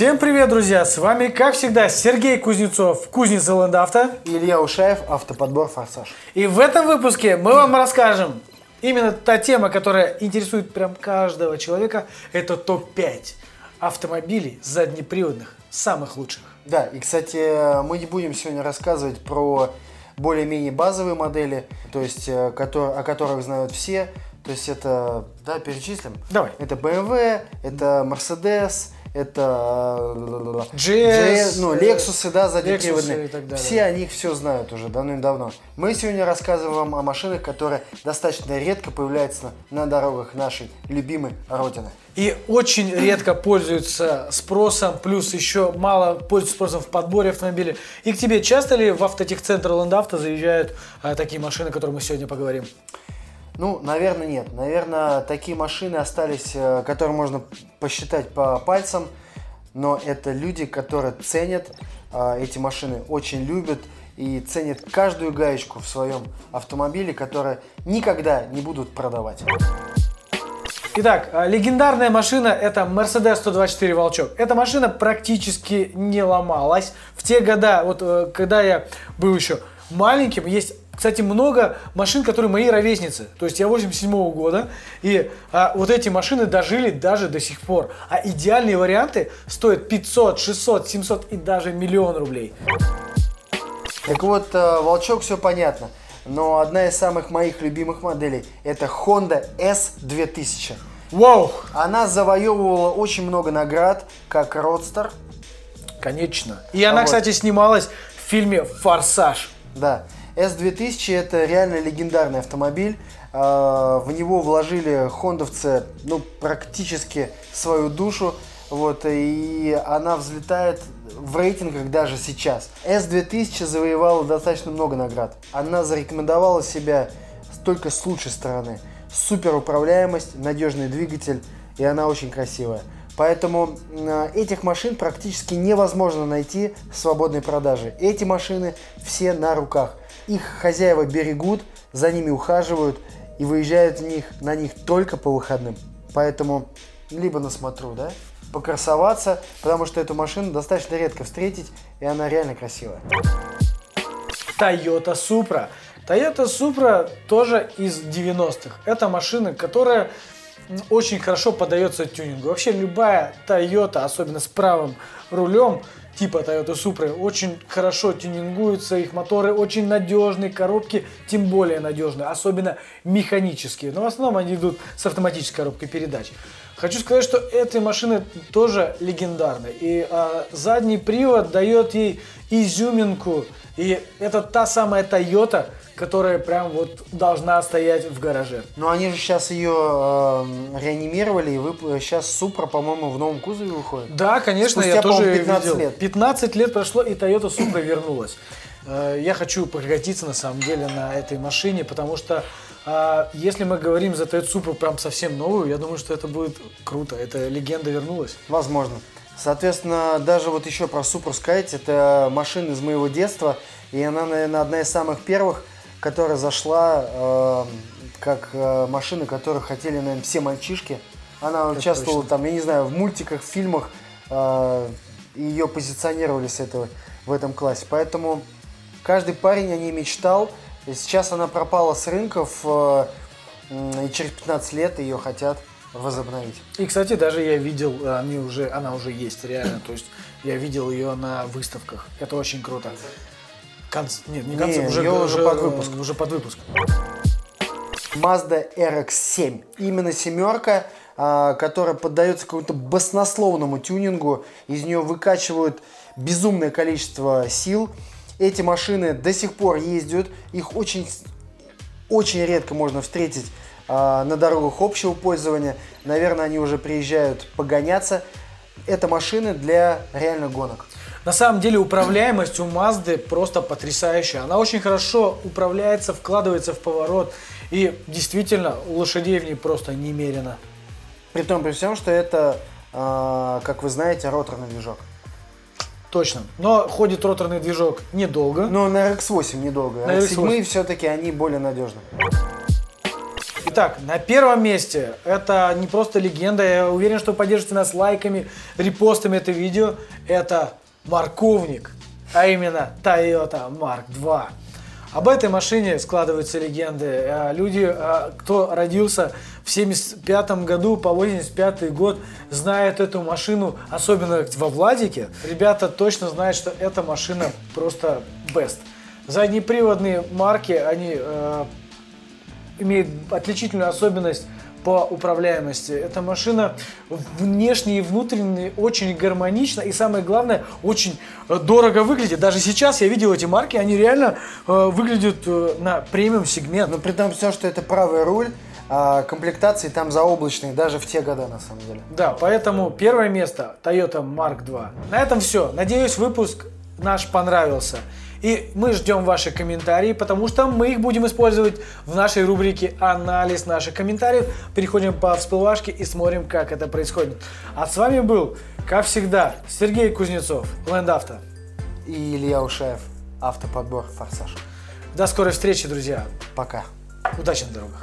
Всем привет, друзья! С вами, как всегда, Сергей Кузнецов, кузница Ландавто. И Илья Ушаев, автоподбор «Форсаж». И в этом выпуске мы вам расскажем именно та тема, которая интересует прям каждого человека. Это топ-5 автомобилей заднеприводных, самых лучших. Да, и, кстати, мы не будем сегодня рассказывать про более-менее базовые модели, то есть, э, о которых знают все. То есть это, да, перечислим? Давай. Это BMW, это Mercedes, это GS, ну, Lexus, да, заднеприводные. Все о них все знают уже давным-давно. Мы сегодня рассказываем вам о машинах, которые достаточно редко появляются на дорогах нашей любимой Родины. И очень редко пользуются спросом, плюс еще мало пользуются спросом в подборе автомобилей. И к тебе часто ли в автотехцентр Ландавто заезжают а, такие машины, о которых мы сегодня поговорим? Ну, наверное, нет. Наверное, такие машины остались, э, которые можно посчитать по пальцам, но это люди, которые ценят э, эти машины, очень любят и ценят каждую гаечку в своем автомобиле, которые никогда не будут продавать. Итак, а, легендарная машина это Mercedes 124 Волчок. Эта машина практически не ломалась. В те года, вот э, когда я был еще маленьким, есть, кстати, много машин, которые мои ровесницы. То есть я 87 -го года, и а, вот эти машины дожили даже до сих пор. А идеальные варианты стоят 500, 600, 700 и даже миллион рублей. Так вот, э, Волчок, все понятно. Но одна из самых моих любимых моделей это Honda S2000. Вау! Она завоевывала очень много наград, как родстер. Конечно. И она, вот. кстати, снималась в фильме «Форсаж». Да, S2000 это реально легендарный автомобиль. А, В него вложили хондовцы ну, практически свою душу. Вот, и она взлетает в рейтингах даже сейчас. S2000 завоевала достаточно много наград. Она зарекомендовала себя только с лучшей стороны. Супер управляемость, надежный двигатель, и она очень красивая. Поэтому э, этих машин практически невозможно найти в свободной продаже. Эти машины все на руках. Их хозяева берегут, за ними ухаживают и выезжают в них, на них только по выходным. Поэтому либо на смотру, да, покрасоваться, потому что эту машину достаточно редко встретить, и она реально красивая. Toyota Supra. Toyota Supra тоже из 90-х. Это машина, которая очень хорошо поддается тюнингу. Вообще любая Toyota, особенно с правым рулем, типа Toyota Supra, очень хорошо тюнингуются, их моторы очень надежные, коробки тем более надежные, особенно механические. Но в основном они идут с автоматической коробкой передач. Хочу сказать, что эти машины тоже легендарны. И а, задний привод дает ей изюминку. И это та самая Toyota, которая прям вот должна стоять в гараже. Но они же сейчас ее э, реанимировали, и вы, сейчас Супра, по-моему, в новом кузове выходит. Да, конечно, Спустя, я тоже по-моему, 15 видел. лет. 15 лет прошло, и Toyota Supra вернулась. Э, Я хочу прокатиться на самом деле на этой машине, потому что э, если мы говорим за Supra прям совсем новую, я думаю, что это будет круто. Эта легенда вернулась. Возможно. Соответственно, даже вот еще про Супру сказать, это машина из моего детства, и она, наверное, одна из самых первых, которая зашла э, как э, машина, которую хотели, наверное, все мальчишки. Она участвовала там, я не знаю, в мультиках, в фильмах, э, ее позиционировали с этого, в этом классе. Поэтому каждый парень о ней мечтал. И сейчас она пропала с рынков, э, и через 15 лет ее хотят возобновить. И, кстати, даже я видел, они уже, она уже есть реально. То есть я видел ее на выставках. Это очень круто. Конц- Нет, не концерт, уже, её уже под выпуск. Уже под выпуск. Mazda RX-7. Именно семерка, а, которая поддается какому-то баснословному тюнингу. Из нее выкачивают безумное количество сил. Эти машины до сих пор ездят. Их очень, очень редко можно встретить а, на дорогах общего пользования. Наверное, они уже приезжают погоняться. Это машины для реально гонок. На самом деле управляемость у Мазды просто потрясающая. Она очень хорошо управляется, вкладывается в поворот. И действительно, лошадей в ней просто немерено. При том, при всем, что это, а, как вы знаете, роторный движок. Точно. Но ходит роторный движок недолго. Но на RX-8 недолго. На RX-8. RX-7 все-таки они более надежны. Итак, на первом месте, это не просто легенда, я уверен, что вы поддержите нас лайками, репостами это видео, это морковник, а именно Toyota Mark II. Об этой машине складываются легенды. Э, люди, э, кто родился в 75 году по 85 год, знают эту машину, особенно во Владике. Ребята точно знают, что эта машина просто best. Заднеприводные марки, они э, имеют отличительную особенность по управляемости. Эта машина внешне и внутренне очень гармонична и самое главное, очень э, дорого выглядит. Даже сейчас я видел эти марки, они реально э, выглядят э, на премиум сегмент. Но при том все, что это правый руль, а комплектации там заоблачные, даже в те года на самом деле. Да, поэтому первое место Toyota Mark II. На этом все. Надеюсь, выпуск наш понравился. И мы ждем ваши комментарии, потому что мы их будем использовать в нашей рубрике «Анализ наших комментариев». Переходим по всплывашке и смотрим, как это происходит. А с вами был, как всегда, Сергей Кузнецов, Auto. И Илья Ушаев, автоподбор «Форсаж». До скорой встречи, друзья. Пока. Удачи на дорогах.